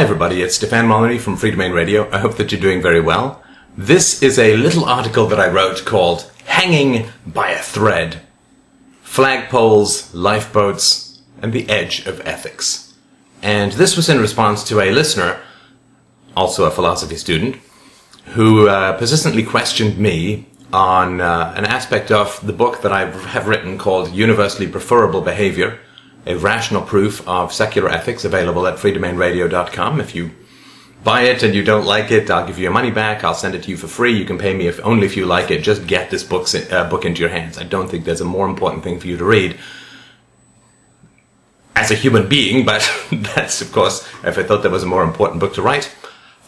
everybody. It's Stefan Molyneux from Freedomain Radio. I hope that you're doing very well. This is a little article that I wrote called Hanging by a Thread Flagpoles, Lifeboats, and the Edge of Ethics. And this was in response to a listener, also a philosophy student, who uh, persistently questioned me on uh, an aspect of the book that I have written called Universally Preferable Behavior a rational proof of secular ethics available at freedomainradio.com. If you buy it and you don't like it, I'll give you your money back. I'll send it to you for free. You can pay me if only if you like it. Just get this book, uh, book into your hands. I don't think there's a more important thing for you to read as a human being, but that's of course, if I thought there was a more important book to write,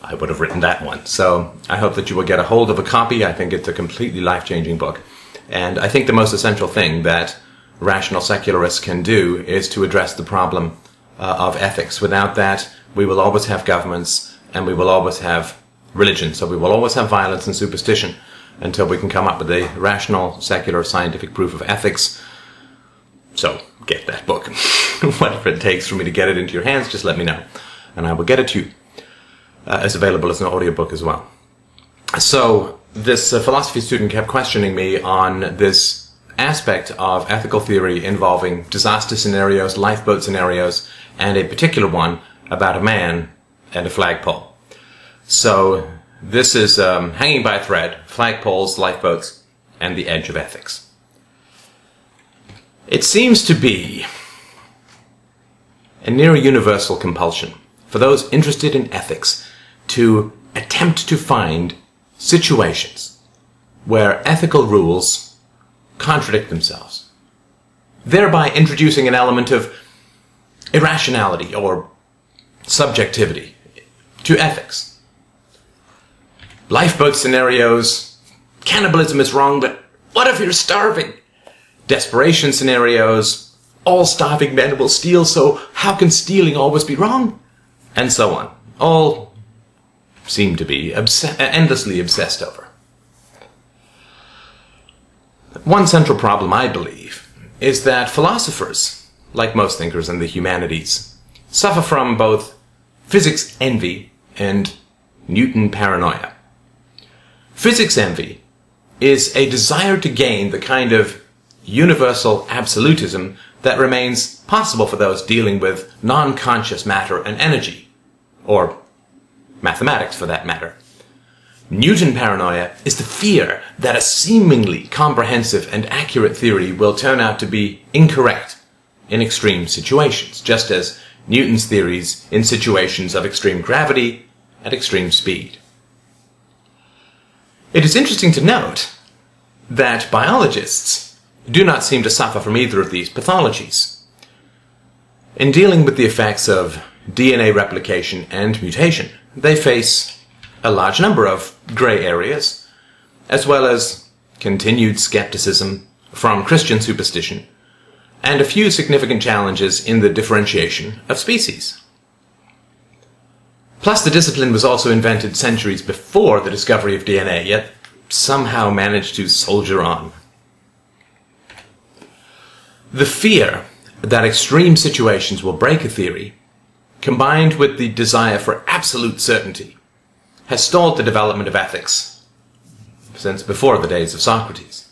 I would have written that one. So I hope that you will get a hold of a copy. I think it's a completely life-changing book. And I think the most essential thing that rational secularists can do is to address the problem uh, of ethics. Without that, we will always have governments and we will always have religion. So we will always have violence and superstition until we can come up with a rational, secular, scientific proof of ethics. So get that book. Whatever it takes for me to get it into your hands, just let me know. And I will get it to you. Uh, it's available as an audiobook as well. So this uh, philosophy student kept questioning me on this aspect of ethical theory involving disaster scenarios, lifeboat scenarios, and a particular one about a man and a flagpole. So this is um, hanging by a thread, flagpoles, lifeboats, and the edge of ethics. It seems to be a near universal compulsion for those interested in ethics to attempt to find situations where ethical rules contradict themselves, thereby introducing an element of irrationality or subjectivity to ethics. Lifeboat scenarios, cannibalism is wrong, but what if you're starving? Desperation scenarios, all starving men will steal, so how can stealing always be wrong? And so on. All seem to be obs- endlessly obsessed over. One central problem, I believe, is that philosophers, like most thinkers in the humanities, suffer from both physics envy and Newton paranoia. Physics envy is a desire to gain the kind of universal absolutism that remains possible for those dealing with non-conscious matter and energy, or mathematics for that matter. Newton paranoia is the fear that a seemingly comprehensive and accurate theory will turn out to be incorrect in extreme situations, just as Newton's theories in situations of extreme gravity at extreme speed. It is interesting to note that biologists do not seem to suffer from either of these pathologies. In dealing with the effects of DNA replication and mutation, they face a large number of grey areas, as well as continued skepticism from Christian superstition, and a few significant challenges in the differentiation of species. Plus, the discipline was also invented centuries before the discovery of DNA, yet somehow managed to soldier on. The fear that extreme situations will break a theory, combined with the desire for absolute certainty, has stalled the development of ethics since before the days of Socrates.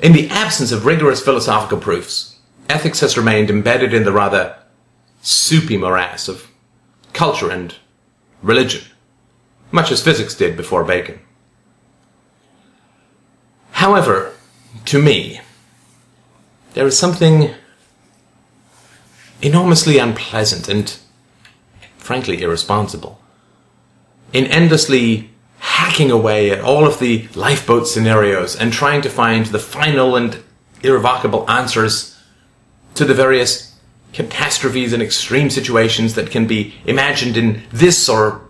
In the absence of rigorous philosophical proofs, ethics has remained embedded in the rather soupy morass of culture and religion, much as physics did before Bacon. However, to me, there is something enormously unpleasant and frankly irresponsible in endlessly hacking away at all of the lifeboat scenarios and trying to find the final and irrevocable answers to the various catastrophes and extreme situations that can be imagined in this or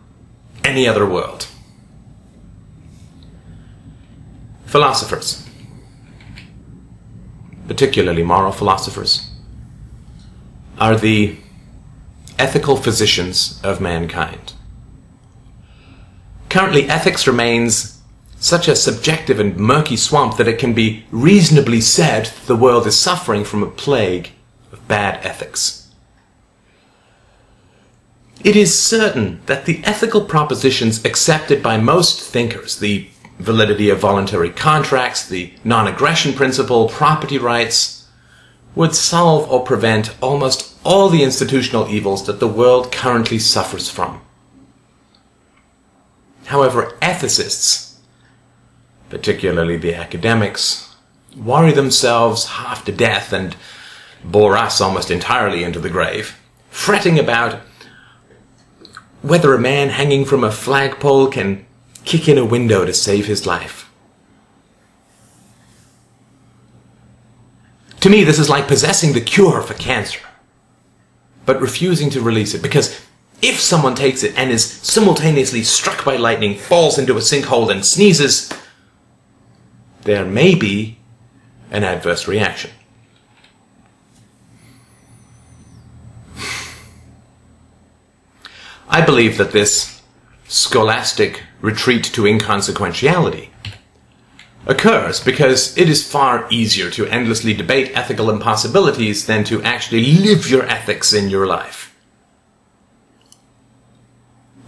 any other world. Philosophers, particularly moral philosophers, are the ethical physicians of mankind. Currently, ethics remains such a subjective and murky swamp that it can be reasonably said the world is suffering from a plague of bad ethics. It is certain that the ethical propositions accepted by most thinkers, the validity of voluntary contracts, the non-aggression principle, property rights, would solve or prevent almost all the institutional evils that the world currently suffers from. However, ethicists, particularly the academics, worry themselves half to death and bore us almost entirely into the grave, fretting about whether a man hanging from a flagpole can kick in a window to save his life. To me, this is like possessing the cure for cancer, but refusing to release it because if someone takes it and is simultaneously struck by lightning, falls into a sinkhole, and sneezes, there may be an adverse reaction. I believe that this scholastic retreat to inconsequentiality occurs because it is far easier to endlessly debate ethical impossibilities than to actually live your ethics in your life.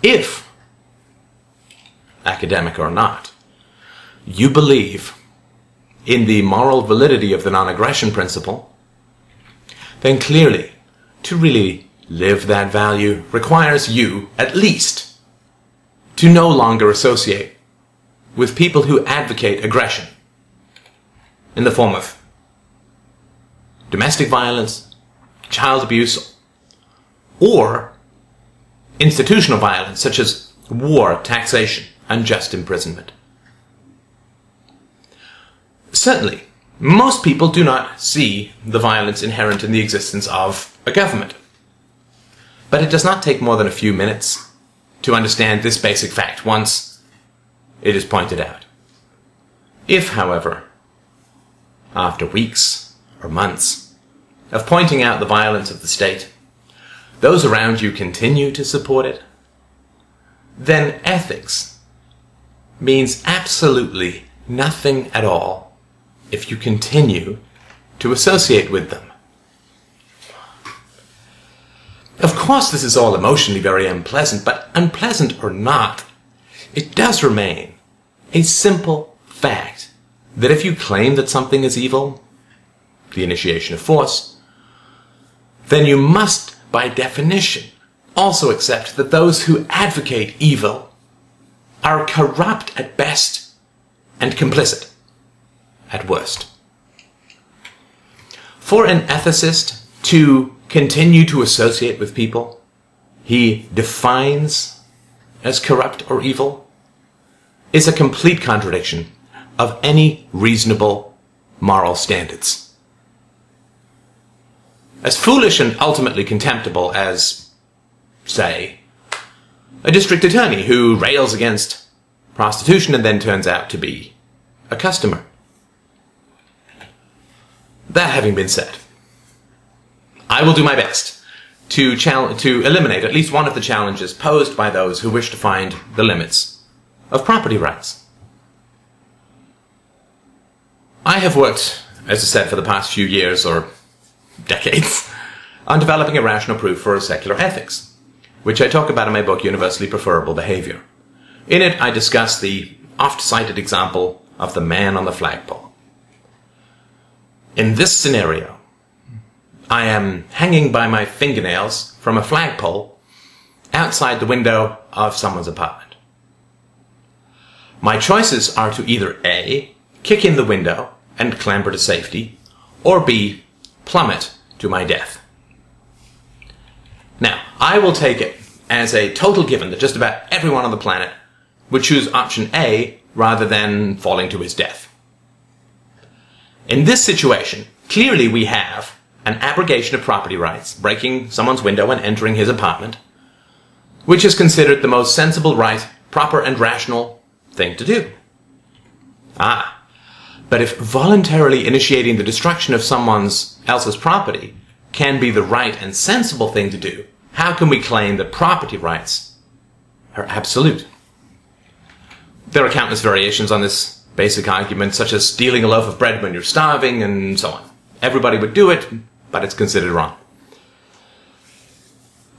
If, academic or not, you believe in the moral validity of the non-aggression principle, then clearly, to really live that value requires you, at least, to no longer associate with people who advocate aggression in the form of domestic violence, child abuse, or institutional violence such as war, taxation, unjust imprisonment. Certainly, most people do not see the violence inherent in the existence of a government. But it does not take more than a few minutes to understand this basic fact once it is pointed out. If, however, after weeks or months of pointing out the violence of the state, those around you continue to support it, then ethics means absolutely nothing at all if you continue to associate with them. Of course, this is all emotionally very unpleasant, but unpleasant or not, it does remain a simple fact that if you claim that something is evil, the initiation of force, then you must, by definition, also accept that those who advocate evil are corrupt at best and complicit at worst. For an ethicist to continue to associate with people he defines as corrupt or evil is a complete contradiction of any reasonable moral standards. As foolish and ultimately contemptible as, say, a district attorney who rails against prostitution and then turns out to be a customer. That having been said, I will do my best to, to eliminate at least one of the challenges posed by those who wish to find the limits of property rights. I have worked, as I said, for the past few years or decades on developing a rational proof for a secular ethics, which I talk about in my book Universally Preferable Behavior. In it, I discuss the oft cited example of the man on the flagpole. In this scenario, I am hanging by my fingernails from a flagpole outside the window of someone's apartment. My choices are to either A, kick in the window and clamber to safety, or B, plummet to my death. Now, I will take it as a total given that just about everyone on the planet would choose option A rather than falling to his death. In this situation, clearly we have an abrogation of property rights, breaking someone's window and entering his apartment, which is considered the most sensible, right, proper, and rational thing to do. Ah, but if voluntarily initiating the destruction of someone's else's property can be the right and sensible thing to do, how can we claim that property rights are absolute? There are countless variations on this basic argument, such as stealing a loaf of bread when you're starving and so on. Everybody would do it, but it's considered wrong.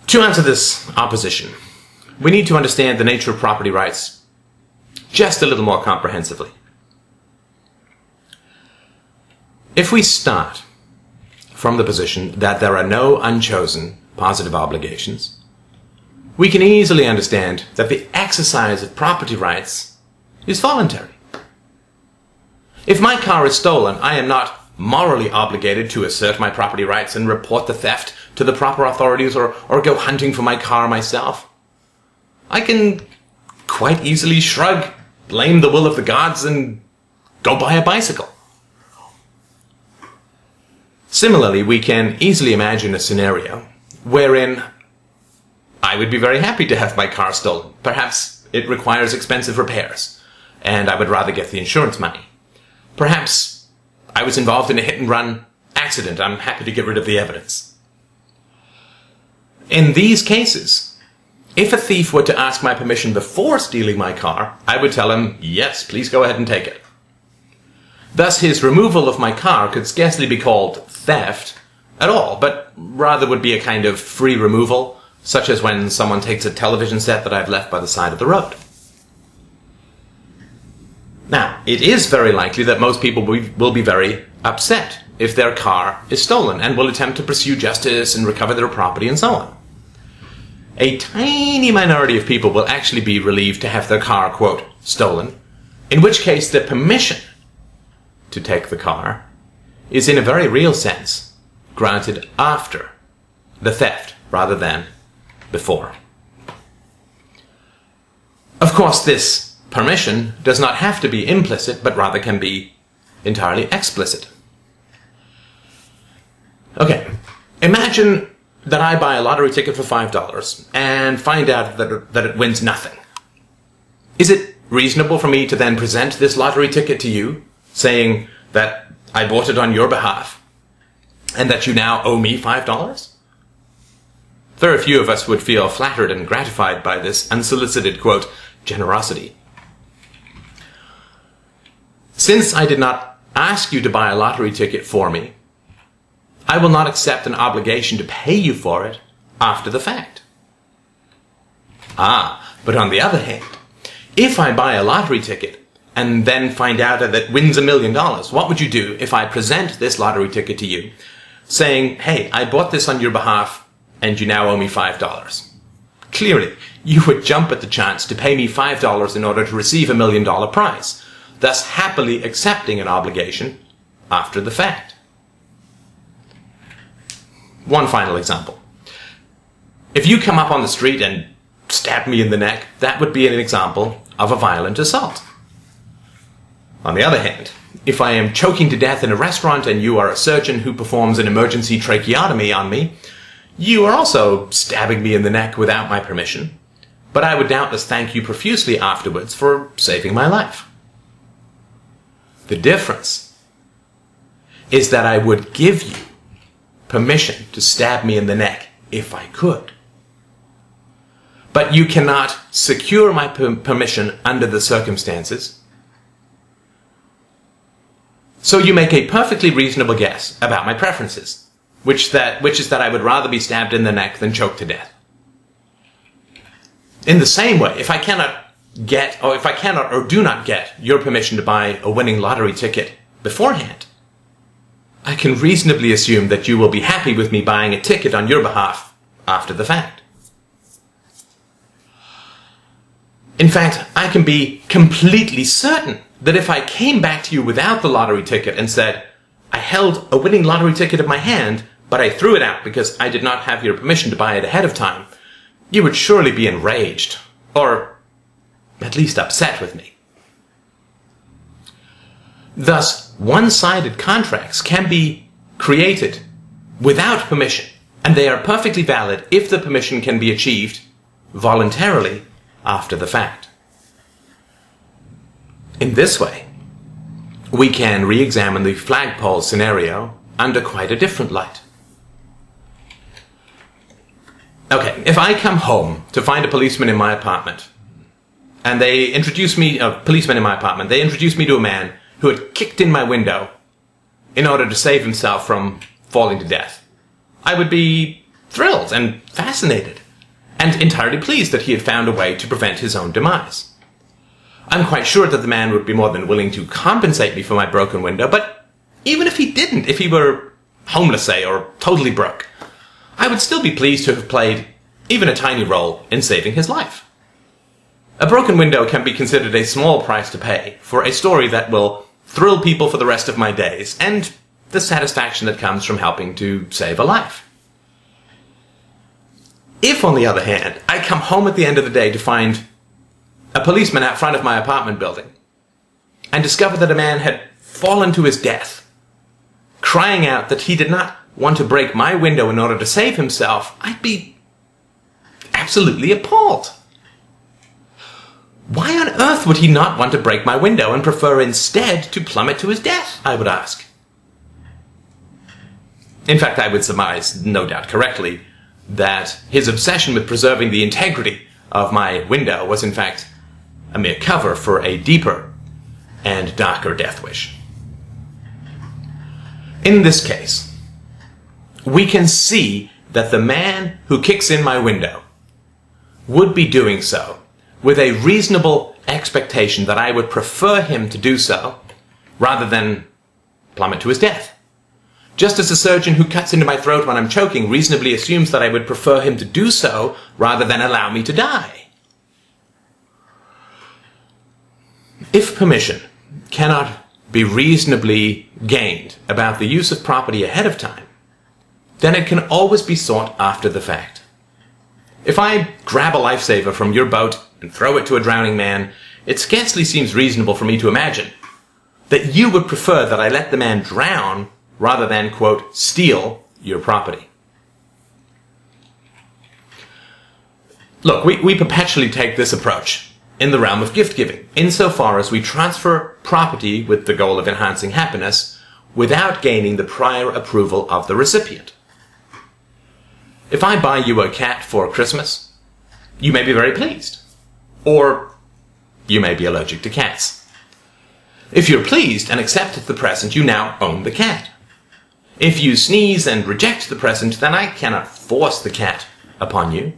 To answer this opposition, we need to understand the nature of property rights just a little more comprehensively. If we start from the position that there are no unchosen positive obligations, we can easily understand that the exercise of property rights is voluntary. If my car is stolen, I am not morally obligated to assert my property rights and report the theft to the proper authorities or, or go hunting for my car myself. I can quite easily shrug, blame the will of the gods, and go buy a bicycle. Similarly, we can easily imagine a scenario wherein I would be very happy to have my car stolen. Perhaps it requires expensive repairs, and I would rather get the insurance money. Perhaps I was involved in a hit and run accident. I'm happy to get rid of the evidence. In these cases, if a thief were to ask my permission before stealing my car, I would tell him, yes, please go ahead and take it. Thus, his removal of my car could scarcely be called theft at all, but rather would be a kind of free removal, such as when someone takes a television set that I've left by the side of the road. Now, it is very likely that most people will be very upset if their car is stolen and will attempt to pursue justice and recover their property and so on. A tiny minority of people will actually be relieved to have their car, quote, stolen, in which case the permission to take the car is in a very real sense granted after the theft rather than before. Of course, this permission does not have to be implicit, but rather can be entirely explicit. Okay, imagine that I buy a lottery ticket for $5 and find out that that it wins nothing. Is it reasonable for me to then present this lottery ticket to you, saying that I bought it on your behalf and that you now owe me $5? Very few of us would feel flattered and gratified by this unsolicited, quote, generosity. Since I did not ask you to buy a lottery ticket for me, I will not accept an obligation to pay you for it after the fact. Ah, but on the other hand, if I buy a lottery ticket and then find out that it wins a million dollars, what would you do if I present this lottery ticket to you saying, hey, I bought this on your behalf and you now owe me $5? Clearly, you would jump at the chance to pay me $5 in order to receive a million dollar prize, thus happily accepting an obligation after the fact. One final example. If you come up on the street and stab me in the neck, that would be an example of a violent assault. On the other hand, if I am choking to death in a restaurant and you are a surgeon who performs an emergency tracheotomy on me, you are also stabbing me in the neck without my permission, but I would doubtless thank you profusely afterwards for saving my life. The difference is that I would give you permission to stab me in the neck if I could. But you cannot secure my per- permission under the circumstances. So you make a perfectly reasonable guess about my preferences, which, that, which is that I would rather be stabbed in the neck than choked to death. In the same way, if I cannot get, or if I cannot or do not get your permission to buy a winning lottery ticket beforehand, I can reasonably assume that you will be happy with me buying a ticket on your behalf after the fact. In fact, I can be completely certain that if I came back to you without the lottery ticket and said, I held a winning lottery ticket in my hand, but I threw it out because I did not have your permission to buy it ahead of time, you would surely be enraged, or at least upset with me. Thus, one-sided contracts can be created without permission, and they are perfectly valid if the permission can be achieved voluntarily after the fact. In this way, we can re-examine the flagpole scenario under quite a different light. Okay, if I come home to find a policeman in my apartment, and they introduce me, a policeman in my apartment, they introduce me to a man who had kicked in my window in order to save himself from falling to death. I would be thrilled and fascinated and entirely pleased that he had found a way to prevent his own demise. I'm quite sure that the man would be more than willing to compensate me for my broken window, but even if he didn't, if he were homeless, say, or totally broke, I would still be pleased to have played even a tiny role in saving his life. A broken window can be considered a small price to pay for a story that will thrill people for the rest of my days, and the satisfaction that comes from helping to save a life. If, on the other hand, I come home at the end of the day to find a policeman out front of my apartment building and discover that a man had fallen to his death, crying out that he did not want to break my window in order to save himself, I'd be absolutely appalled. Why on earth would he not want to break my window and prefer instead to plummet to his death? I would ask. In fact, I would surmise, no doubt correctly, that his obsession with preserving the integrity of my window was in fact a mere cover for a deeper and darker death wish. In this case, we can see that the man who kicks in my window would be doing so with a reasonable expectation that I would prefer him to do so rather than plummet to his death. Just as a surgeon who cuts into my throat when I'm choking reasonably assumes that I would prefer him to do so rather than allow me to die. If permission cannot be reasonably gained about the use of property ahead of time, then it can always be sought after the fact. If I grab a lifesaver from your boat and throw it to a drowning man, it scarcely seems reasonable for me to imagine that you would prefer that I let the man drown rather than, quote, steal your property. Look, we, we perpetually take this approach in the realm of gift giving, insofar as we transfer property with the goal of enhancing happiness without gaining the prior approval of the recipient. If I buy you a cat for Christmas, you may be very pleased. Or you may be allergic to cats. If you're pleased and accept the present, you now own the cat. If you sneeze and reject the present, then I cannot force the cat upon you.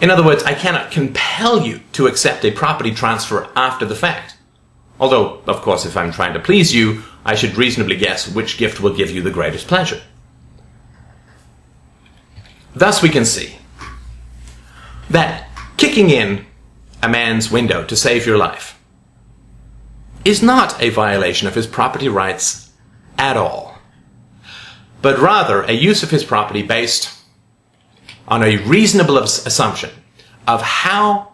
In other words, I cannot compel you to accept a property transfer after the fact. Although, of course, if I'm trying to please you, I should reasonably guess which gift will give you the greatest pleasure. Thus, we can see that kicking in a man's window to save your life is not a violation of his property rights at all, but rather a use of his property based on a reasonable assumption of how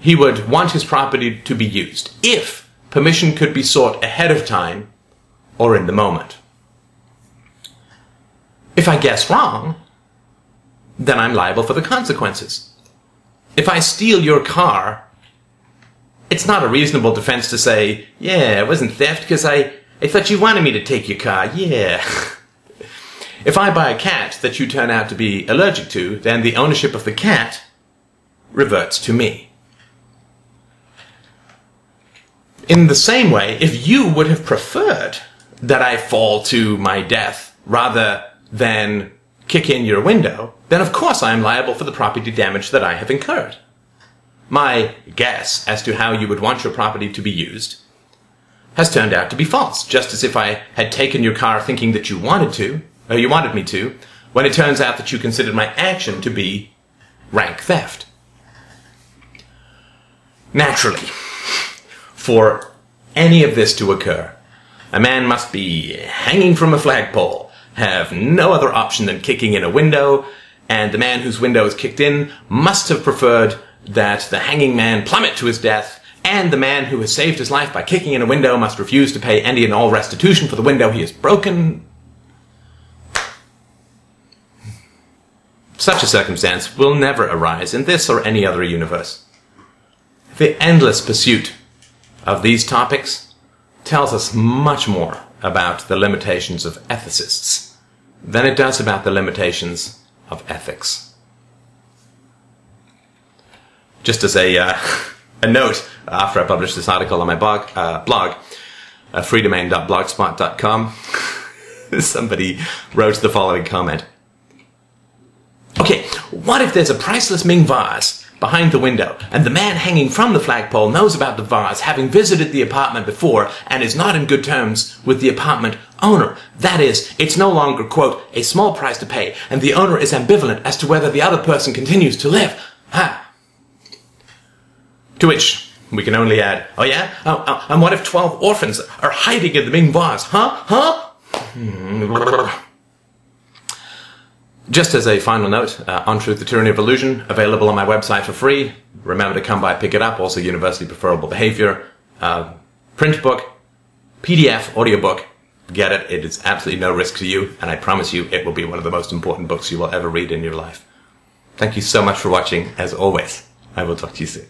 he would want his property to be used if permission could be sought ahead of time or in the moment. If I guess wrong, then I'm liable for the consequences. If I steal your car, it's not a reasonable defense to say, yeah, it wasn't theft because I, I thought you wanted me to take your car. Yeah. if I buy a cat that you turn out to be allergic to, then the ownership of the cat reverts to me. In the same way, if you would have preferred that I fall to my death rather than kick in your window, then of course I am liable for the property damage that I have incurred. My guess as to how you would want your property to be used has turned out to be false, just as if I had taken your car thinking that you wanted to, or you wanted me to, when it turns out that you considered my action to be rank theft. Naturally, for any of this to occur, a man must be hanging from a flagpole, have no other option than kicking in a window, and the man whose window is kicked in must have preferred that the hanging man plummet to his death, and the man who has saved his life by kicking in a window must refuse to pay any and all restitution for the window he has broken. Such a circumstance will never arise in this or any other universe. The endless pursuit of these topics tells us much more about the limitations of ethicists than it does about the limitations of ethics. Just as a, uh, a note, after I published this article on my blog, uh, blog uh, freedomain.blogspot.com, somebody wrote the following comment. Okay, what if there's a priceless Ming vase behind the window, and the man hanging from the flagpole knows about the vase, having visited the apartment before, and is not in good terms with the apartment owner. That is, it's no longer, quote, a small price to pay, and the owner is ambivalent as to whether the other person continues to live. Ha! To which we can only add, oh yeah? Oh, oh, and what if 12 orphans are hiding in the Ming vase? Huh? Huh? Hmm. Just as a final note, uh, On Truth, The Tyranny of Illusion, available on my website for free. Remember to come by, pick it up. Also, Universally Preferable Behavior, uh, print book, PDF, audiobook. Get it. It is absolutely no risk to you, and I promise you it will be one of the most important books you will ever read in your life. Thank you so much for watching. As always, I will talk to you soon.